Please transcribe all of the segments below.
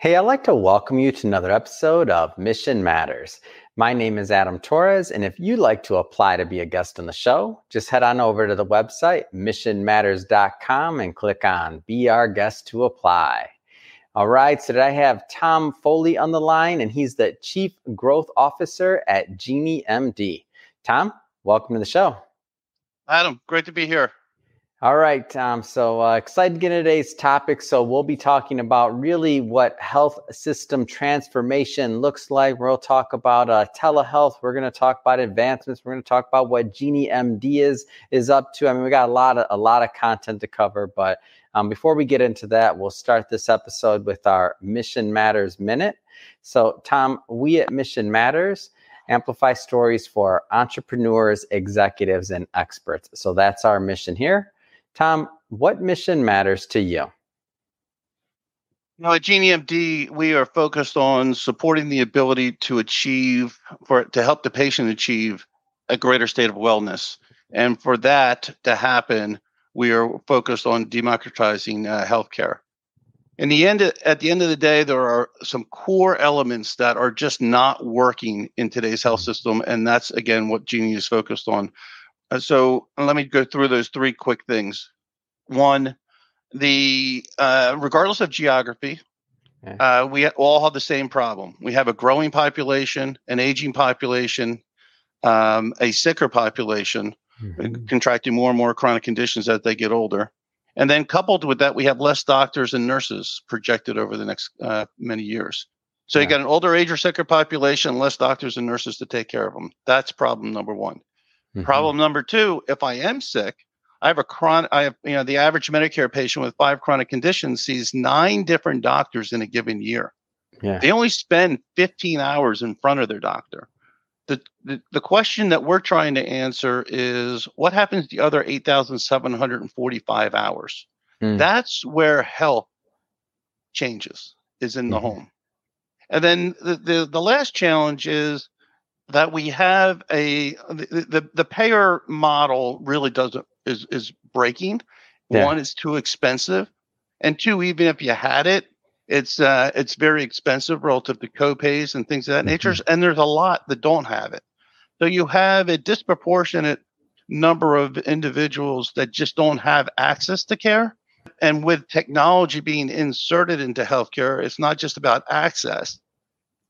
Hey, I'd like to welcome you to another episode of Mission Matters. My name is Adam Torres, and if you'd like to apply to be a guest on the show, just head on over to the website missionmatters.com and click on Be Our Guest to apply. All right, so today I have Tom Foley on the line, and he's the Chief Growth Officer at Genie MD. Tom, welcome to the show. Adam, great to be here. All right, Tom. So uh, excited to get into today's topic. So we'll be talking about really what health system transformation looks like. We'll talk about uh, telehealth. We're going to talk about advancements. We're going to talk about what Genie MD is is up to. I mean, we got a lot of a lot of content to cover. But um, before we get into that, we'll start this episode with our Mission Matters minute. So, Tom, we at Mission Matters amplify stories for entrepreneurs, executives, and experts. So that's our mission here. Tom, what mission matters to you? Now, at Genie MD, we are focused on supporting the ability to achieve, for to help the patient achieve a greater state of wellness. And for that to happen, we are focused on democratizing uh, healthcare. In the end, at the end of the day, there are some core elements that are just not working in today's health system, and that's again what Genie is focused on. Uh, so let me go through those three quick things. One, the uh, regardless of geography, uh, we all have the same problem. We have a growing population, an aging population, um, a sicker population, mm-hmm. contracting more and more chronic conditions as they get older. And then coupled with that, we have less doctors and nurses projected over the next uh, many years. So yeah. you got an older age or sicker population, less doctors and nurses to take care of them. That's problem number one. Mm-hmm. Problem number two, if I am sick, I have a chronic, I have, you know, the average Medicare patient with five chronic conditions sees nine different doctors in a given year. Yeah. They only spend 15 hours in front of their doctor. The, the, the question that we're trying to answer is what happens the other 8,745 hours? Mm. That's where health changes, is in the mm-hmm. home. And then the, the, the last challenge is that we have a the, the, the payer model really doesn't is is breaking. Yeah. One, it's too expensive, and two, even if you had it, it's uh, it's very expensive relative to copays and things of that mm-hmm. nature. And there's a lot that don't have it. So you have a disproportionate number of individuals that just don't have access to care. And with technology being inserted into healthcare, it's not just about access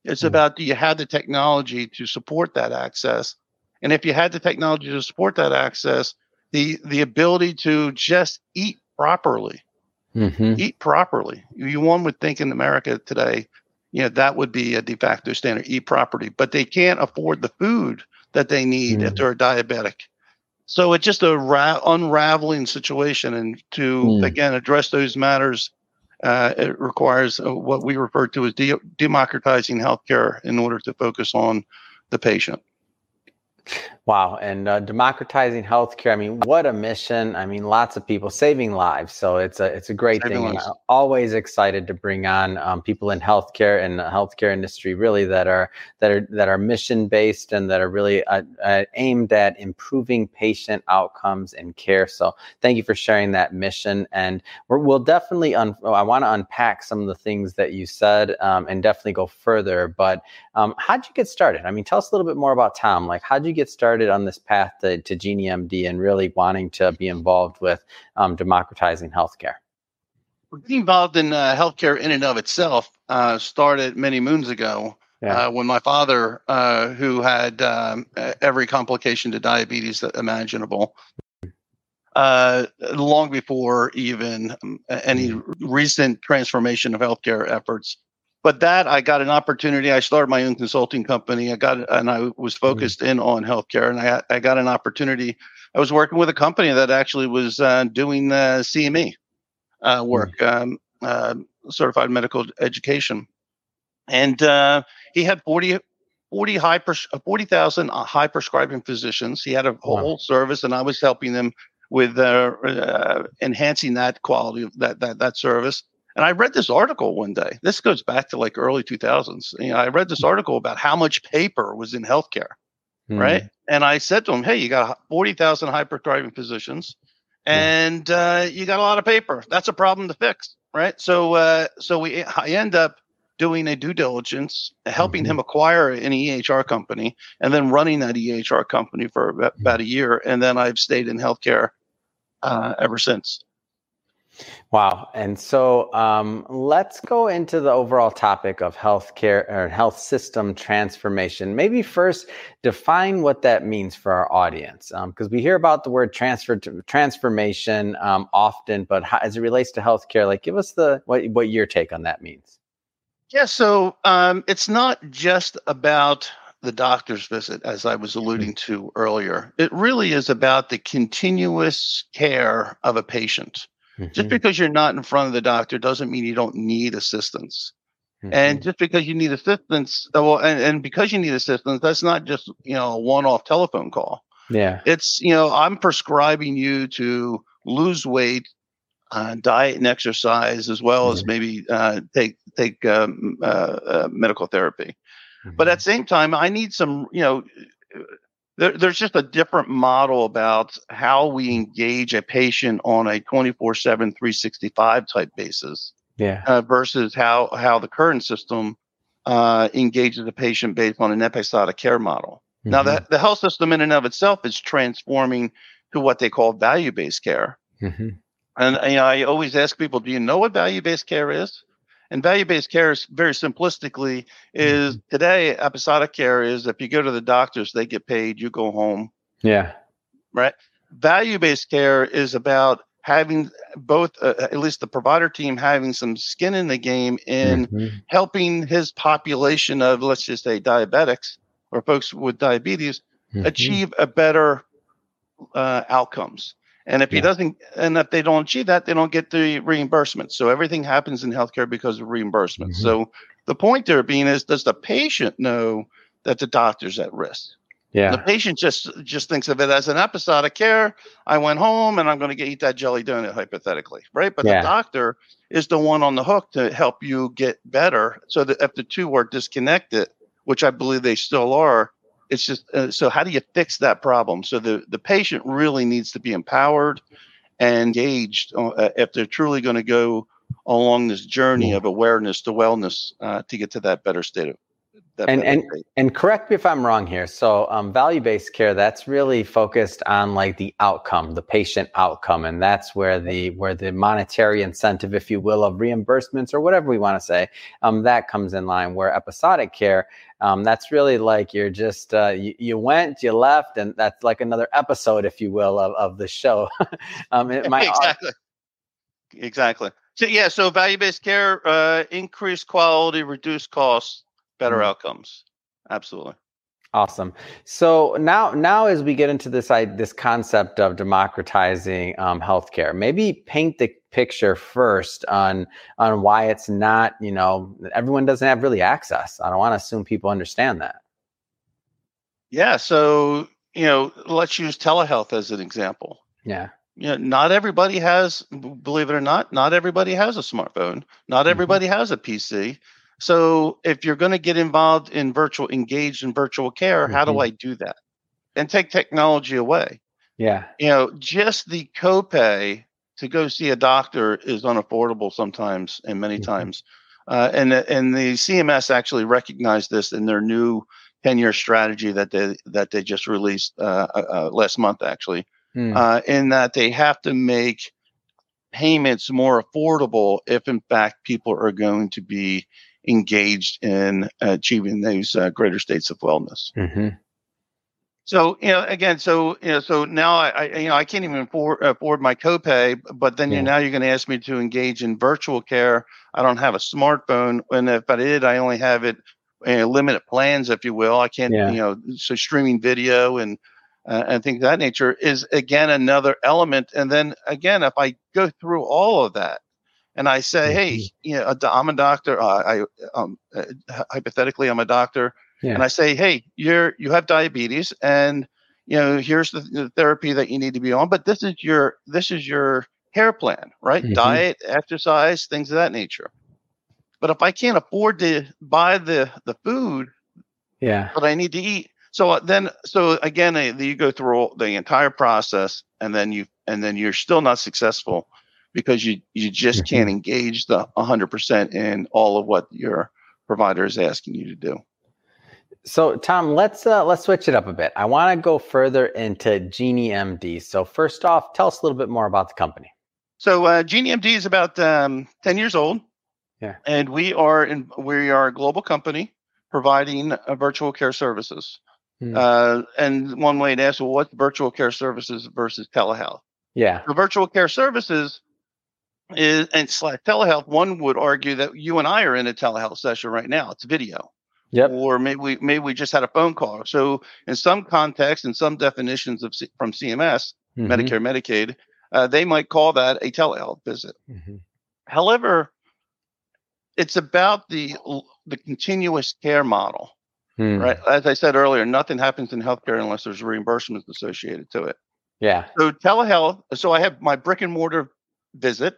it's mm about do you have the technology to support that access? And if you had the technology to support that access, the the ability to just eat properly, mm-hmm. eat properly. You one would think in America today, you know, that would be a de facto standard, eat properly, but they can't afford the food that they need mm if they're diabetic. So it's just a ra- unraveling situation, and to mm. again address those matters uh, it requires uh, what we refer to as de- democratizing healthcare in order to focus on the patient. Wow. And uh, democratizing healthcare. I mean, what a mission. I mean, lots of people saving lives. So it's a, it's a great saving thing. I'm always excited to bring on um, people in healthcare and the healthcare industry really that are, that are, that are mission based and that are really uh, uh, aimed at improving patient outcomes and care. So thank you for sharing that mission. And we will definitely, un- I want to unpack some of the things that you said um, and definitely go further. But um, how'd you get started? I mean, tell us a little bit more about Tom. Like, how'd you get started on this path to, to GenieMD and really wanting to be involved with um, democratizing healthcare? Getting involved in uh, healthcare in and of itself uh, started many moons ago. Yeah. Uh, when my father, uh, who had um, every complication to diabetes imaginable, uh, long before even um, any mm-hmm. recent transformation of healthcare efforts, but that I got an opportunity. I started my own consulting company. I got and I was mm-hmm. focused in on healthcare, and I I got an opportunity. I was working with a company that actually was uh, doing uh, CME uh, work, mm-hmm. um, uh, certified medical education, and uh, he had 40, 40 high pres- 40,000 uh, high prescribing physicians. He had a whole wow. service, and I was helping them with enhancing that quality of that that that service and I read this article one day. This goes back to like early 2000s. You know, I read this article about how much paper was in healthcare, mm. right? And I said to him, "Hey, you got 40,000 high prescribing physicians, and uh, you got a lot of paper. That's a problem to fix, right?" So, uh, so we I end up doing a due diligence, helping mm-hmm. him acquire an EHR company, and then running that EHR company for about, mm-hmm. about a year. And then I've stayed in healthcare uh, ever since. Wow. And so um, let's go into the overall topic of healthcare or health system transformation. Maybe first define what that means for our audience, because um, we hear about the word transfer transformation um, often, but how, as it relates to healthcare, like give us the what what your take on that means. Yeah. So um, it's not just about the doctor's visit, as I was alluding to earlier. It really is about the continuous care of a patient. Mm-hmm. Just because you're not in front of the doctor doesn't mean you don't need assistance. Mm-hmm. And just because you need assistance, uh, well, and, and because you need assistance, that's not just you know a one-off telephone call. Yeah, it's you know I'm prescribing you to lose weight, uh, diet and exercise, as well as maybe uh, take take um, uh, uh medical therapy. Mm-hmm. But at the same time, I need some you know there, there's just a different model about how we engage a patient on a 24 7 365 type basis yeah uh, versus how how the current system uh, engages a patient based on an episodic care model mm-hmm. now that the health system in and of itself is transforming to what they call value-based care mm-hmm. and you know, i always ask people do you know what value-based care is and value based care is very simplistically is mm-hmm. today episodic care is if you go to the doctors, they get paid, you go home. Yeah. Right. Value based care is about having both, uh, at least the provider team, having some skin in the game in mm-hmm. helping his population of, let's just say, diabetics or folks with diabetes mm-hmm. achieve a better uh, outcomes. And if yeah. he doesn't, and if they don't achieve that, they don't get the reimbursement. So everything happens in healthcare because of reimbursement. Mm-hmm. So the point there being is, does the patient know that the doctor's at risk? Yeah. The patient just just thinks of it as an episodic care. I went home and I'm going to eat that jelly donut hypothetically, right? But yeah. the doctor is the one on the hook to help you get better. So that if the two are disconnected, which I believe they still are, it's just uh, so how do you fix that problem? So the the patient really needs to be empowered and engaged uh, if they're truly going to go along this journey of awareness to wellness uh, to get to that better state of and and and correct me if I'm wrong here. So um, value based care that's really focused on like the outcome, the patient outcome, and that's where the where the monetary incentive, if you will, of reimbursements or whatever we want to say, um, that comes in line. Where episodic care, um, that's really like you're just uh, you, you went, you left, and that's like another episode, if you will, of of the show. um, it might exactly, exactly. So yeah, so value based care, uh, increased quality, reduced costs better mm-hmm. outcomes. Absolutely. Awesome. So now, now as we get into this, I, this concept of democratizing um, healthcare, maybe paint the picture first on on why it's not. You know, everyone doesn't have really access. I don't want to assume people understand that. Yeah. So you know, let's use telehealth as an example. Yeah. You know, not everybody has, believe it or not, not everybody has a smartphone. Not mm-hmm. everybody mm-hmm. has a PC. So if you're going to get involved in virtual, engaged in virtual care, mm-hmm. how do mm-hmm. I do that? And take technology away. Yeah. You know, just the copay to go see a doctor is unaffordable sometimes and many mm-hmm. times. Uh, and and the CMS actually recognized this in their new 10 year strategy that they that they just released uh, uh, uh last month actually. Mm. in that they have to make payments more affordable if in fact people are going to be engaged in achieving those uh, greater states of wellness. Mm-hmm. So you know, again, so you know, so now I, I you know I can't even afford, afford my copay, but then yeah. you now you're going to ask me to engage in virtual care. I don't have a smartphone, and if I did, I only have it you know, limited plans, if you will. I can't, yeah. you know, so streaming video and uh, and things of that nature is again another element. And then again, if I go through all of that, and I say, hey, you know, I'm a doctor. Uh, I um, uh, hypothetically, I'm a doctor, yeah. and I say, hey, you're you have diabetes, and you know, here's the, the, therapy that you need to be on, but this is your this is your care plan, right? Mm-hmm. Diet, exercise, things of that nature. But if I can't afford to buy the the food, yeah, that I need to eat, so uh, then so again, you go through the entire process, and then you and then you're still not successful because you you just can't mm-hmm. engage the 100% in all of what your provider is asking you to do. So, Tom, let's uh, let's switch it up a bit. I want to go further into Genie MD. So, first off, tell us a little bit more about the company. So, uh, Genie MD is about um, ten years old. Yeah, and we are in we are a global company providing uh, virtual care services. Hmm. Uh, and one way to ask, well, what's virtual care services versus telehealth? Yeah, the virtual care services is and slash telehealth. One would argue that you and I are in a telehealth session right now. It's video. Yep. Or maybe we maybe we just had a phone call. So in some contexts, in some definitions of C- from CMS, mm-hmm. Medicare, Medicaid, uh, they might call that a telehealth visit. Mm-hmm. However, it's about the the continuous care model, mm. right? As I said earlier, nothing happens in healthcare unless there's reimbursements associated to it. Yeah. So telehealth. So I have my brick and mortar visit.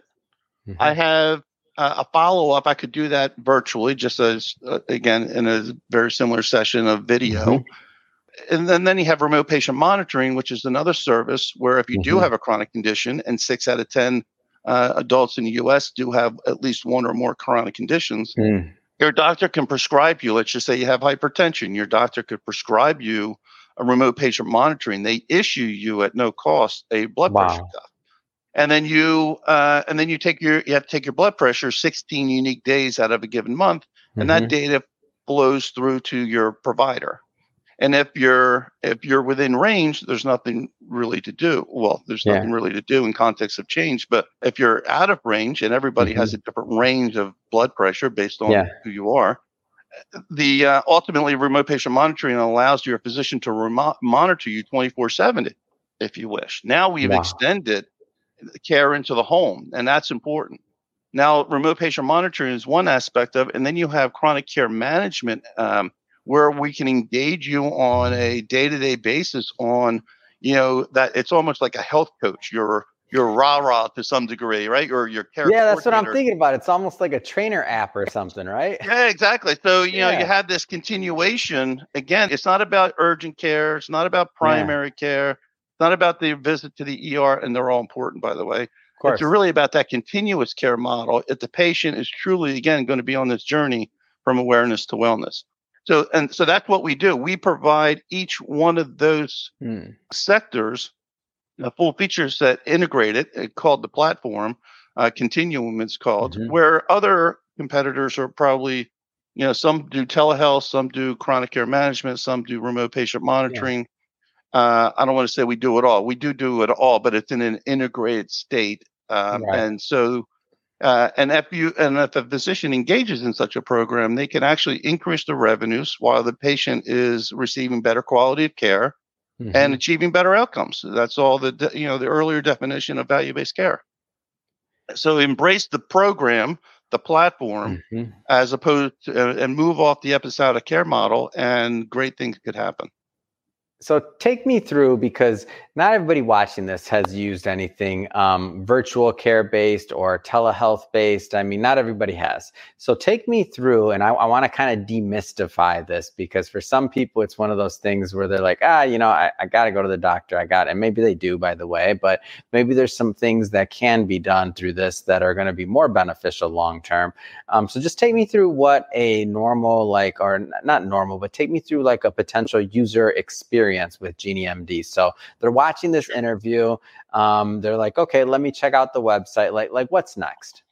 Mm-hmm. I have uh, a follow up, I could do that virtually, just as uh, again in a very similar session of video. Mm-hmm. And then, then you have remote patient monitoring, which is another service where if you mm-hmm. do have a chronic condition, and six out of 10 uh, adults in the US do have at least one or more chronic conditions, mm. your doctor can prescribe you. Let's just say you have hypertension, your doctor could prescribe you a remote patient monitoring. They issue you at no cost a blood wow. pressure cuff and then you uh, and then you take your you have to take your blood pressure 16 unique days out of a given month and mm-hmm. that data flows through to your provider and if you're if you're within range there's nothing really to do well there's yeah. nothing really to do in context of change but if you're out of range and everybody mm-hmm. has a different range of blood pressure based on yeah. who you are the uh, ultimately remote patient monitoring allows your physician to remo- monitor you 24 7 if you wish now we've wow. extended care into the home, and that's important. Now, remote patient monitoring is one aspect of it, and then you have chronic care management, um, where we can engage you on a day-to-day basis on, you know, that it's almost like a health coach. You're you're rah rah to some degree, right? Or your care. Yeah, that's what I'm thinking about. It's almost like a trainer app or something, right? Yeah, exactly. So you yeah. know, you have this continuation. Again, it's not about urgent care. It's not about primary yeah. care not about the visit to the ER, and they're all important, by the way. It's really about that continuous care model. If the patient is truly, again, going to be on this journey from awareness to wellness. So, and so that's what we do. We provide each one of those hmm. sectors a full feature set integrated, uh, called the platform. Uh, Continuum, it's called, mm-hmm. where other competitors are probably, you know, some do telehealth, some do chronic care management, some do remote patient monitoring. Uh, I don't want to say we do it all. We do do it all, but it's in an integrated state. Um, right. And so, uh, and if you and if a physician engages in such a program, they can actually increase the revenues while the patient is receiving better quality of care mm-hmm. and achieving better outcomes. That's all the you know the earlier definition of value-based care. So embrace the program, the platform, mm-hmm. as opposed to uh, and move off the episodic care model, and great things could happen. So take me through because not everybody watching this has used anything um, virtual care based or telehealth based. I mean, not everybody has. So take me through, and I, I want to kind of demystify this because for some people, it's one of those things where they're like, ah, you know, I, I got to go to the doctor. I got, and maybe they do, by the way, but maybe there's some things that can be done through this that are going to be more beneficial long term. Um, so just take me through what a normal, like, or not normal, but take me through like a potential user experience with Genie MD. So they're watching watching this interview, um, they're like, okay, let me check out the website. Like, like what's next?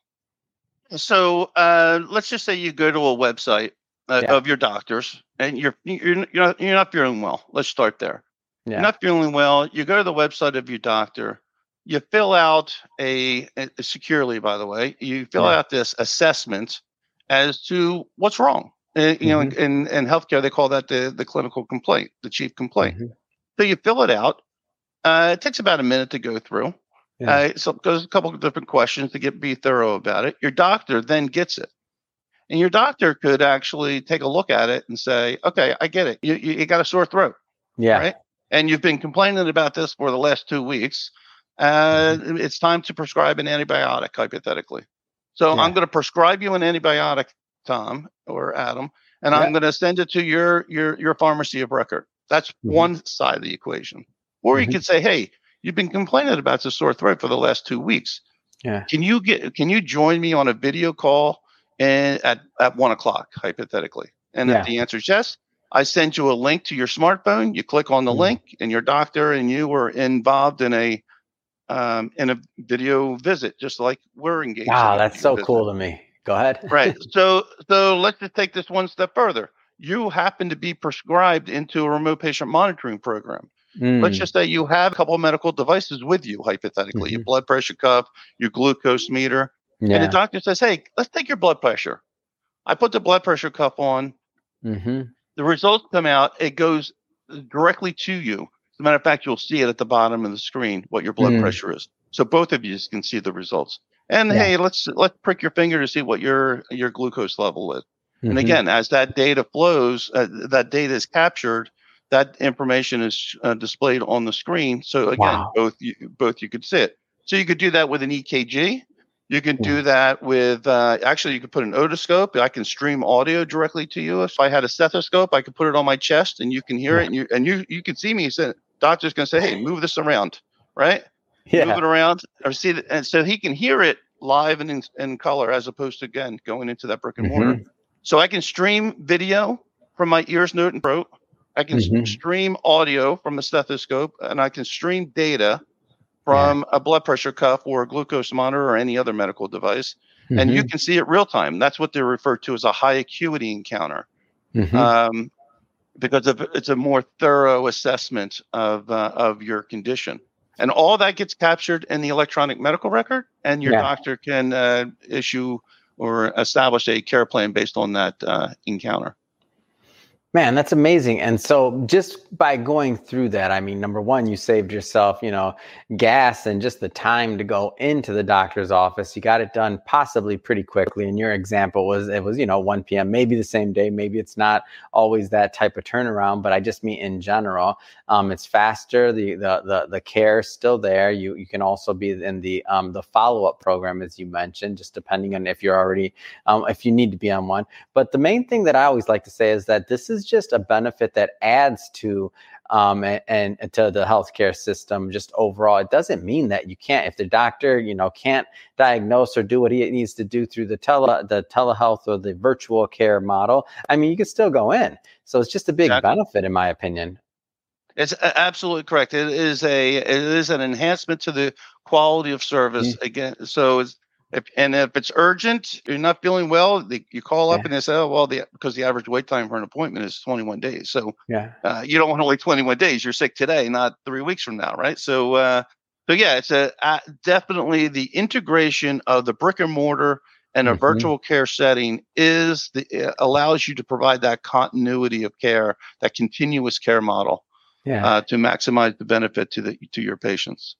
So uh, let's just say you go to a website uh, yeah. of your doctors, and you're you're you're not, you're not feeling well. Let's start there. Yeah. You're not feeling well. You go to the website of your doctor. You fill out a, a securely, by the way. You fill yeah. out this assessment as to what's wrong. Uh, you know, mm-hmm. in, in, in healthcare, they call that the, the clinical complaint, the chief complaint. Mm-hmm. So you fill it out. Uh, it takes about a minute to go through. Yeah. Uh, so goes a couple of different questions to get be thorough about it. Your doctor then gets it, and your doctor could actually take a look at it and say, "Okay, I get it. You you, you got a sore throat, yeah, right? And you've been complaining about this for the last two weeks. Uh, mm-hmm. It's time to prescribe an antibiotic, hypothetically. So yeah. I'm going to prescribe you an antibiotic, Tom or Adam, and yeah. I'm going to send it to your your your pharmacy of record. That's mm-hmm. one side of the equation. Or mm-hmm. you could say, hey, you've been complaining about the sore throat for the last two weeks. Yeah. Can you get can you join me on a video call and at, at one o'clock, hypothetically. And yeah. if the answer is yes, I send you a link to your smartphone. You click on the mm-hmm. link, and your doctor and you were involved in a um, in a video visit, just like we're engaged. Wow, that's so visit. cool to me. Go ahead. right. So so let's just take this one step further. You happen to be prescribed into a remote patient monitoring program. Mm. Let's just say you have a couple of medical devices with you, hypothetically, mm-hmm. your blood pressure cuff, your glucose meter. Yeah. And the doctor says, Hey, let's take your blood pressure. I put the blood pressure cuff on. Mm-hmm. The results come out. It goes directly to you. As a matter of fact, you'll see it at the bottom of the screen what your blood mm. pressure is. So both of you can see the results. And yeah. hey, let's let's prick your finger to see what your your glucose level is. Mm-hmm. And again, as that data flows, uh, that data is captured that information is uh, displayed on the screen. So again, wow. both you, both you could see it. So you could do that with an EKG. You can do that with uh, actually you could put an otoscope. I can stream audio directly to you. If I had a stethoscope, I could put it on my chest and you can hear yeah. it and you and you you can see me. Say, doctor's going to say, "Hey, move this around," right? Yeah. Move it around or see it, and so he can hear it live and in, in color as opposed to again going into that brick and mortar. Mm-hmm. So I can stream video from my ears, nose, and throat. I can mm-hmm. stream audio from a stethoscope and I can stream data from yeah. a blood pressure cuff or a glucose monitor or any other medical device. Mm-hmm. And you mm-hmm. can see it real time. That's what they refer to as a high acuity encounter. Mm-hmm. Um, because of, it's a more thorough assessment of uh, of your condition, and all that gets captured in the electronic medical record, and your yeah. doctor can uh, issue or establish a care plan based on that uh, encounter. Man, that's amazing. And so just by going through that, I mean, number one, you saved yourself, you know, gas and just the time to go into the doctor's office. You got it done possibly pretty quickly. And your example was it was, you know, 1 p.m., maybe the same day, maybe it's not always that type of turnaround, but I just mean in general. Um, it's faster, the the the the care is still there. You you can also be in the um the follow-up program as you mentioned, just depending on if you're already um if you need to be on one. But the main thing that I always like to say is that this is is just a benefit that adds to um, and, and, to the healthcare system just overall. It doesn't mean that you can't, if the doctor, you know, can't diagnose or do what he needs to do through the tele, the telehealth or the virtual care model. I mean, you can still go in. So it's just a big exactly. benefit, in my opinion. It's absolutely correct. It is a it is an enhancement to the quality of service. Mm-hmm. Again, so it's if, and if it's urgent, you're not feeling well, they, you call up yeah. and they say, "Oh, well, the because the average wait time for an appointment is 21 days." So yeah, uh, you don't want to wait 21 days. You're sick today, not three weeks from now, right? So, uh, so yeah, it's a uh, definitely the integration of the brick and mortar and a mm-hmm. virtual care setting is the allows you to provide that continuity of care, that continuous care model, yeah. Uh, to maximize the benefit to the to your patients.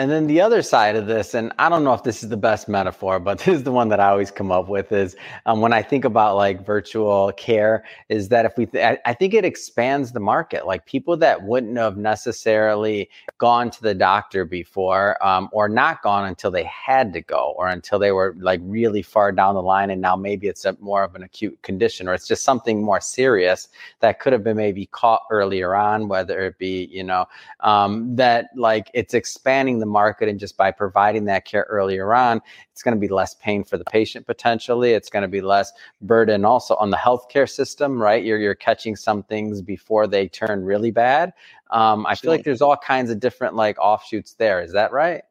And then the other side of this, and I don't know if this is the best metaphor, but this is the one that I always come up with is um, when I think about like virtual care, is that if we, th- I, think it expands the market. Like people that wouldn't have necessarily gone to the doctor before um, or not gone until they had to go or until they were like really far down the line. And now maybe it's a, more of an acute condition or it's just something more serious that could have been maybe caught earlier on, whether it be, you know, um, that like it's expanding the market and just by providing that care earlier on, it's going to be less pain for the patient potentially. It's going to be less burden also on the healthcare system, right? You're you're catching some things before they turn really bad. Um, I feel like there's all kinds of different like offshoots there. Is that right?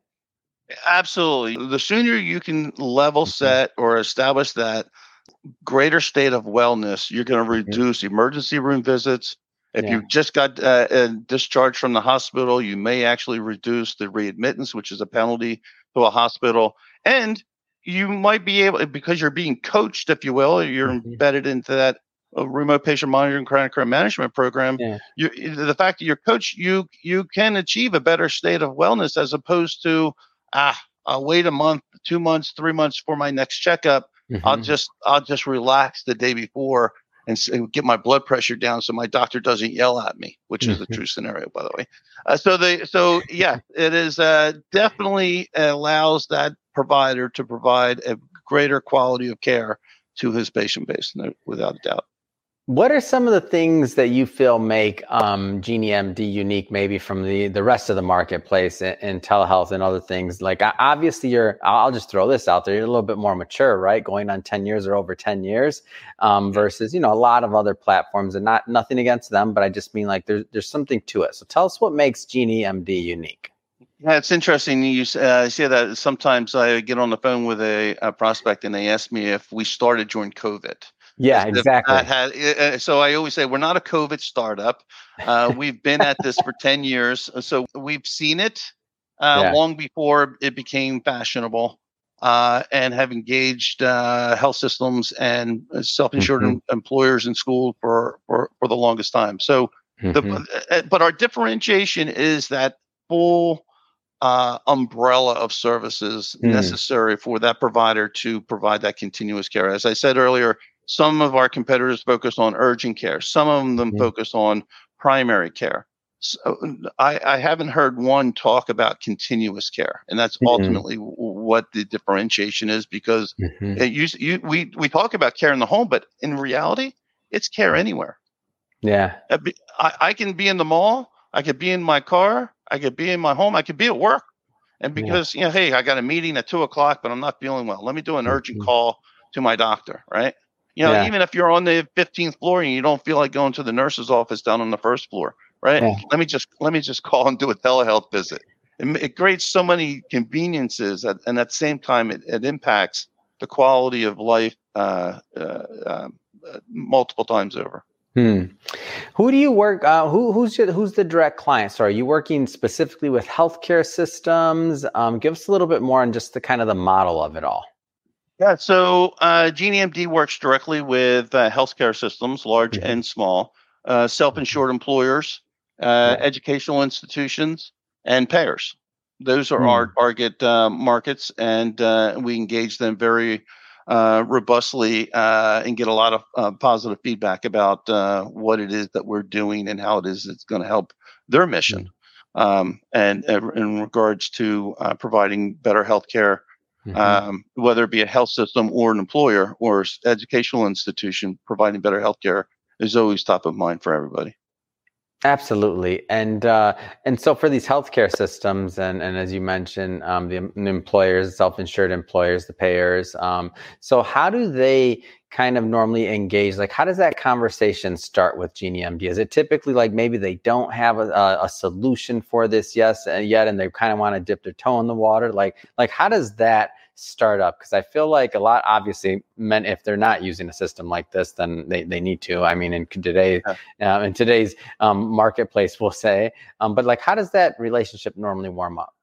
Absolutely. The sooner you can level mm-hmm. set or establish that greater state of wellness, you're going to mm-hmm. reduce emergency room visits, if yeah. you just got uh, discharged from the hospital, you may actually reduce the readmittance, which is a penalty to a hospital. And you might be able, because you're being coached, if you will, you're mm-hmm. embedded into that uh, remote patient monitoring chronic care management program. Yeah. You, the fact that you're coached, you you can achieve a better state of wellness as opposed to ah, I'll wait a month, two months, three months for my next checkup. Mm-hmm. I'll just I'll just relax the day before and, get my blood pressure down so my doctor doesn't yell at me, which is the mm-hmm. true scenario, by the way. Uh, so they, so yeah, it is uh, definitely allows that provider to provide a greater quality of care to his patient base, without a doubt. What are some of the things that you feel make um, GenieMD unique, maybe from the the rest of the marketplace and, in, telehealth and other things? Like obviously, you're. I'll just throw this out there. You're a little bit more mature, right? Going on ten years or over ten years, um, versus you know a lot of other platforms. And not nothing against them, but I just mean like there's there's something to it. So tell us what makes GenieMD unique. Yeah, it's interesting. You uh, say that sometimes I get on the phone with a, a prospect and they ask me if we started during COVID. Yeah, exactly. Had, uh, so I always say we're not a COVID startup. Uh, we've been at this for 10 years. So we've seen it uh, yeah. long before it became fashionable uh, and have engaged uh, health systems and self insured mm-hmm. employers and schools for, for, for the longest time. So, mm-hmm. the, uh, but our differentiation is that full umbrella of services mm. necessary for that provider to provide that continuous care. As I said earlier, some of our competitors focus on urgent care. Some of them mm-hmm. focus on primary care. So I, I, haven't heard one talk about continuous care, and that's mm-hmm. ultimately what the differentiation is. Because mm-hmm. it, you, you, we we talk about care in the home, but in reality, it's care anywhere. Yeah, I, I can be in the mall, I could be in my car, I could be in my home, I could be at work, and because yeah. you know, hey, I got a meeting at two o'clock, but I'm not feeling well. Let me do an urgent mm-hmm. call to my doctor, right? You know, yeah. even if you're on the 15th floor and you don't feel like going to the nurse's office down on the first floor, right? Yeah. Let me just let me just call and do a telehealth visit. It, it creates so many conveniences, at, and at the same time, it, it impacts the quality of life uh, uh, um, uh, multiple times over. Hmm. Who do you work? Uh, who who's your, who's the direct client? So, are you working specifically with healthcare systems? Um, give us a little bit more on just the kind of the model of it all. Yeah, so uh, works directly with uh, healthcare systems, large mm-hmm. and small, uh, self-insured employers, uh, educational institutions, and payers. Those are mm. our target uh, markets, and uh, we engage them very uh, robustly and get a lot of positive feedback about what it is that we're doing and how it is it's going to help their mission. Um, and in regards to providing better healthcare mm-hmm. um, whether it be a health system or an employer or educational institution providing better health care is always top of mind for everybody. Absolutely, and uh, and so for these healthcare systems, and and as you mentioned, um, the, the, employers, self-insured employers, the payers. Um, so how do they kind of normally engage? Like, how does that conversation start with GenieMD? Is it typically like maybe they don't have a, a solution for this yes and yet, and they kind of want to dip their toe in the water? Like, like how does that startup because I feel like a lot obviously meant if they're not using a system like this, then they, they need to. I mean, in today yeah. uh, in today's um, marketplace, we'll say. Um, but like, how does that relationship normally warm up?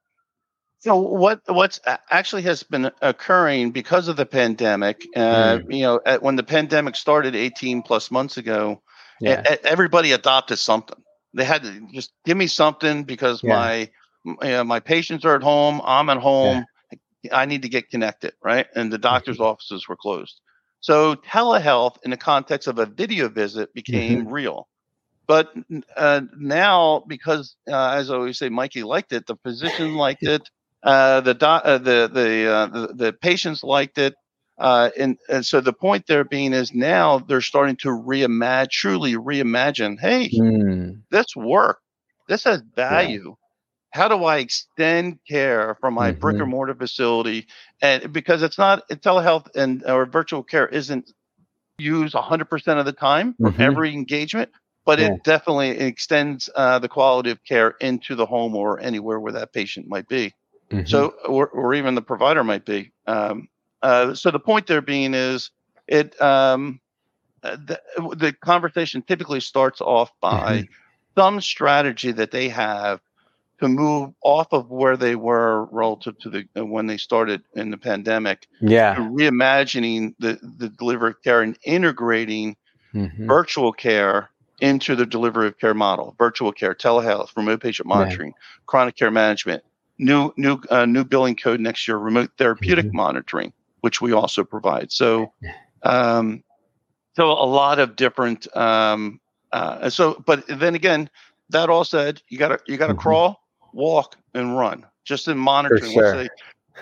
So what what's actually has been occurring because of the pandemic? Uh, mm. You know, at, when the pandemic started 18 plus months ago, yeah. a, everybody adopted something. They had to just give me something because yeah. my you know, my patients are at home. I'm at home. I need to get connected, right? And the doctor's mm-hmm. offices were closed. So telehealth in the context of a video visit became mm-hmm. real. But uh, now, because uh, as I always say, Mikey liked it, the physician liked it, uh, the, uh, the the, uh, the the patients liked it, uh, and, and so the point there being is now they're starting to reimagine, truly reimagine. Hey, mm. this work, this has value how do I extend care from my mm-hmm. brick or mm-hmm. mortar facility? And because it's not telehealth and or virtual care isn't used 100% of the time for mm-hmm. every engagement, but yeah. it definitely extends uh, the quality of care into the home or anywhere where that patient might be. Mm-hmm. So, or, or, even the provider might be. Um, uh, so the point there being is it um, uh, the, the conversation typically starts off by mm-hmm. some strategy that they have to move off of where they were relative to the uh, when they started in the pandemic. Yeah, reimagining the the delivery of care and integrating mm-hmm. virtual care into the delivery of care model. Virtual care, telehealth, remote patient monitoring, yeah. chronic care management, new new uh, new billing code next year, remote therapeutic mm-hmm. monitoring, which we also provide. So, um, so a lot of different. Um, uh, so, but then again, that all said, you got to you got to mm-hmm. crawl walk, and run, just in monitoring. Sure. We'll say,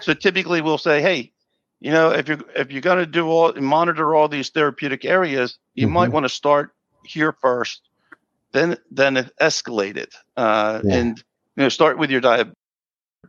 so typically we'll say, hey, you know, if you're if you're going to do all monitor all these therapeutic areas, you mm-hmm. might want to start here first, then then escalate it, uh, yeah. and you know, start with your diet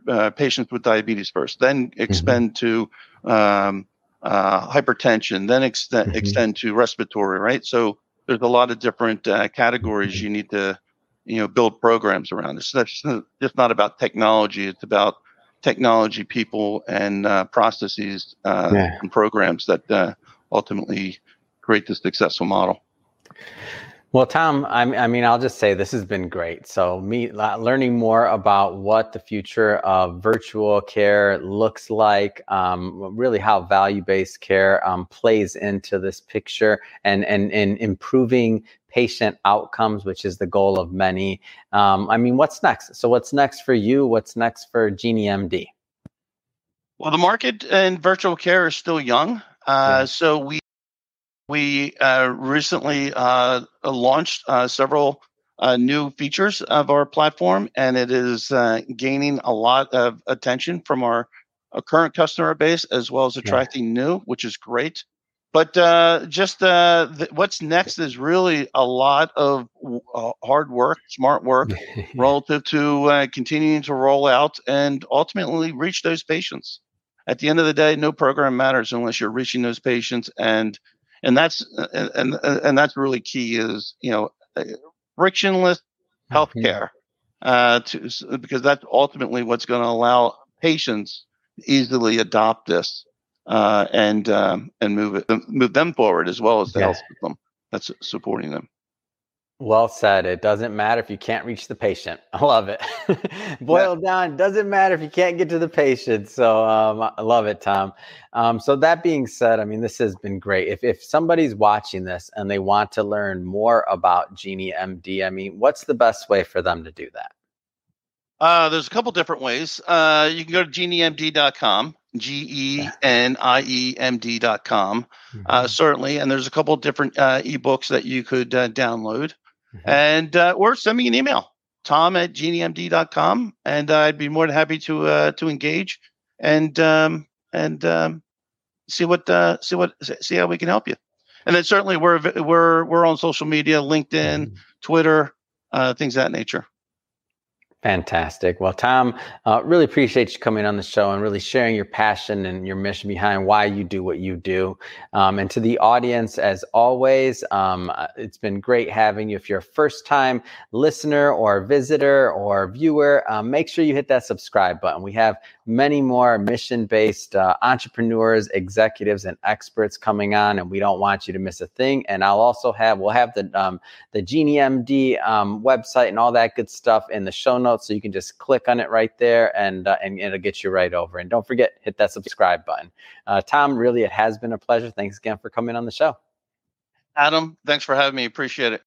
uh, patients with diabetes first, then mm-hmm. mm-hmm. to um, uh, hypertension, then extend mm-hmm. extend to respiratory. Right, so there's a lot of different uh, categories you need to you know build programs around. This. It's just not about technology; it's about technology, people, and uh, processes uh, yeah. and programs that uh, ultimately create the successful model. Well, Tom, I, I, mean, I'll just say this has been great. So, me learning more about what the future of virtual care looks like, um, really how value-based care um, plays into this picture, and and and improving patient outcomes, which is the goal of many. Um, I mean, what's next? So, what's next for you? What's next for GenieMD? Well, the market in virtual care is still young. Uh. So we we uh, recently uh, launched uh, several uh, new features of our platform, and it is uh, gaining a lot of attention from our, our, current customer base as well as attracting yeah. new, which is great. But uh, just th- what's next is really a lot of hard work, smart work, relative to continuing to roll out and ultimately reach those patients. At the end of the day, no program matters unless you're reaching those patients and and that's and and, and that's really key is you know uh, frictionless mm-hmm. healthcare uh, to because that's ultimately what's going to allow patients easily adopt this uh, and um, and move it move them forward as well as the yeah. health system that's supporting them. Well said. It doesn't matter if you can't reach the patient. I love it. Boiled yeah. down, doesn't matter if you can't get to the patient. So um, I love it, Tom. Um, so that being said, I mean, this has been great. If if somebody's watching this and they want to learn more about GenieMD, I mean, what's the best way for them to do that? Uh, there's a couple different ways. Uh, you can go to geniemd.com, G E N I E M D.com, uh, mm-hmm. certainly. And there's a couple different uh, ebooks that you could uh, download mm-hmm. and uh, or send me an email, tom at geniemd.com, and uh, I'd be more than happy to uh, to engage and um, and um, see what uh, see what see how we can help you. And then certainly we're we're we're on social media, LinkedIn, mm-hmm. Twitter, uh, things that nature. Fantastic. Well, Tom, uh, really appreciate you coming on the show and really sharing your passion and your mission behind why you do what you do. Um, and to the audience, as always, um, uh, it's been great having you. If you're a first time listener or visitor or viewer, um, make sure you hit that subscribe button. We have many more mission based uh, entrepreneurs, executives, and experts coming on, and we don't want you to miss a thing. And I'll also have, we'll have the, um, the GenieMD um, website and all that good stuff in the show notes. So you can just click on it right there and, uh, and it'll get you right over. And don't forget, hit that subscribe button. Uh, Tom, really, it has been a pleasure. Thanks again for coming on the show. Adam, thanks for having me. Appreciate it.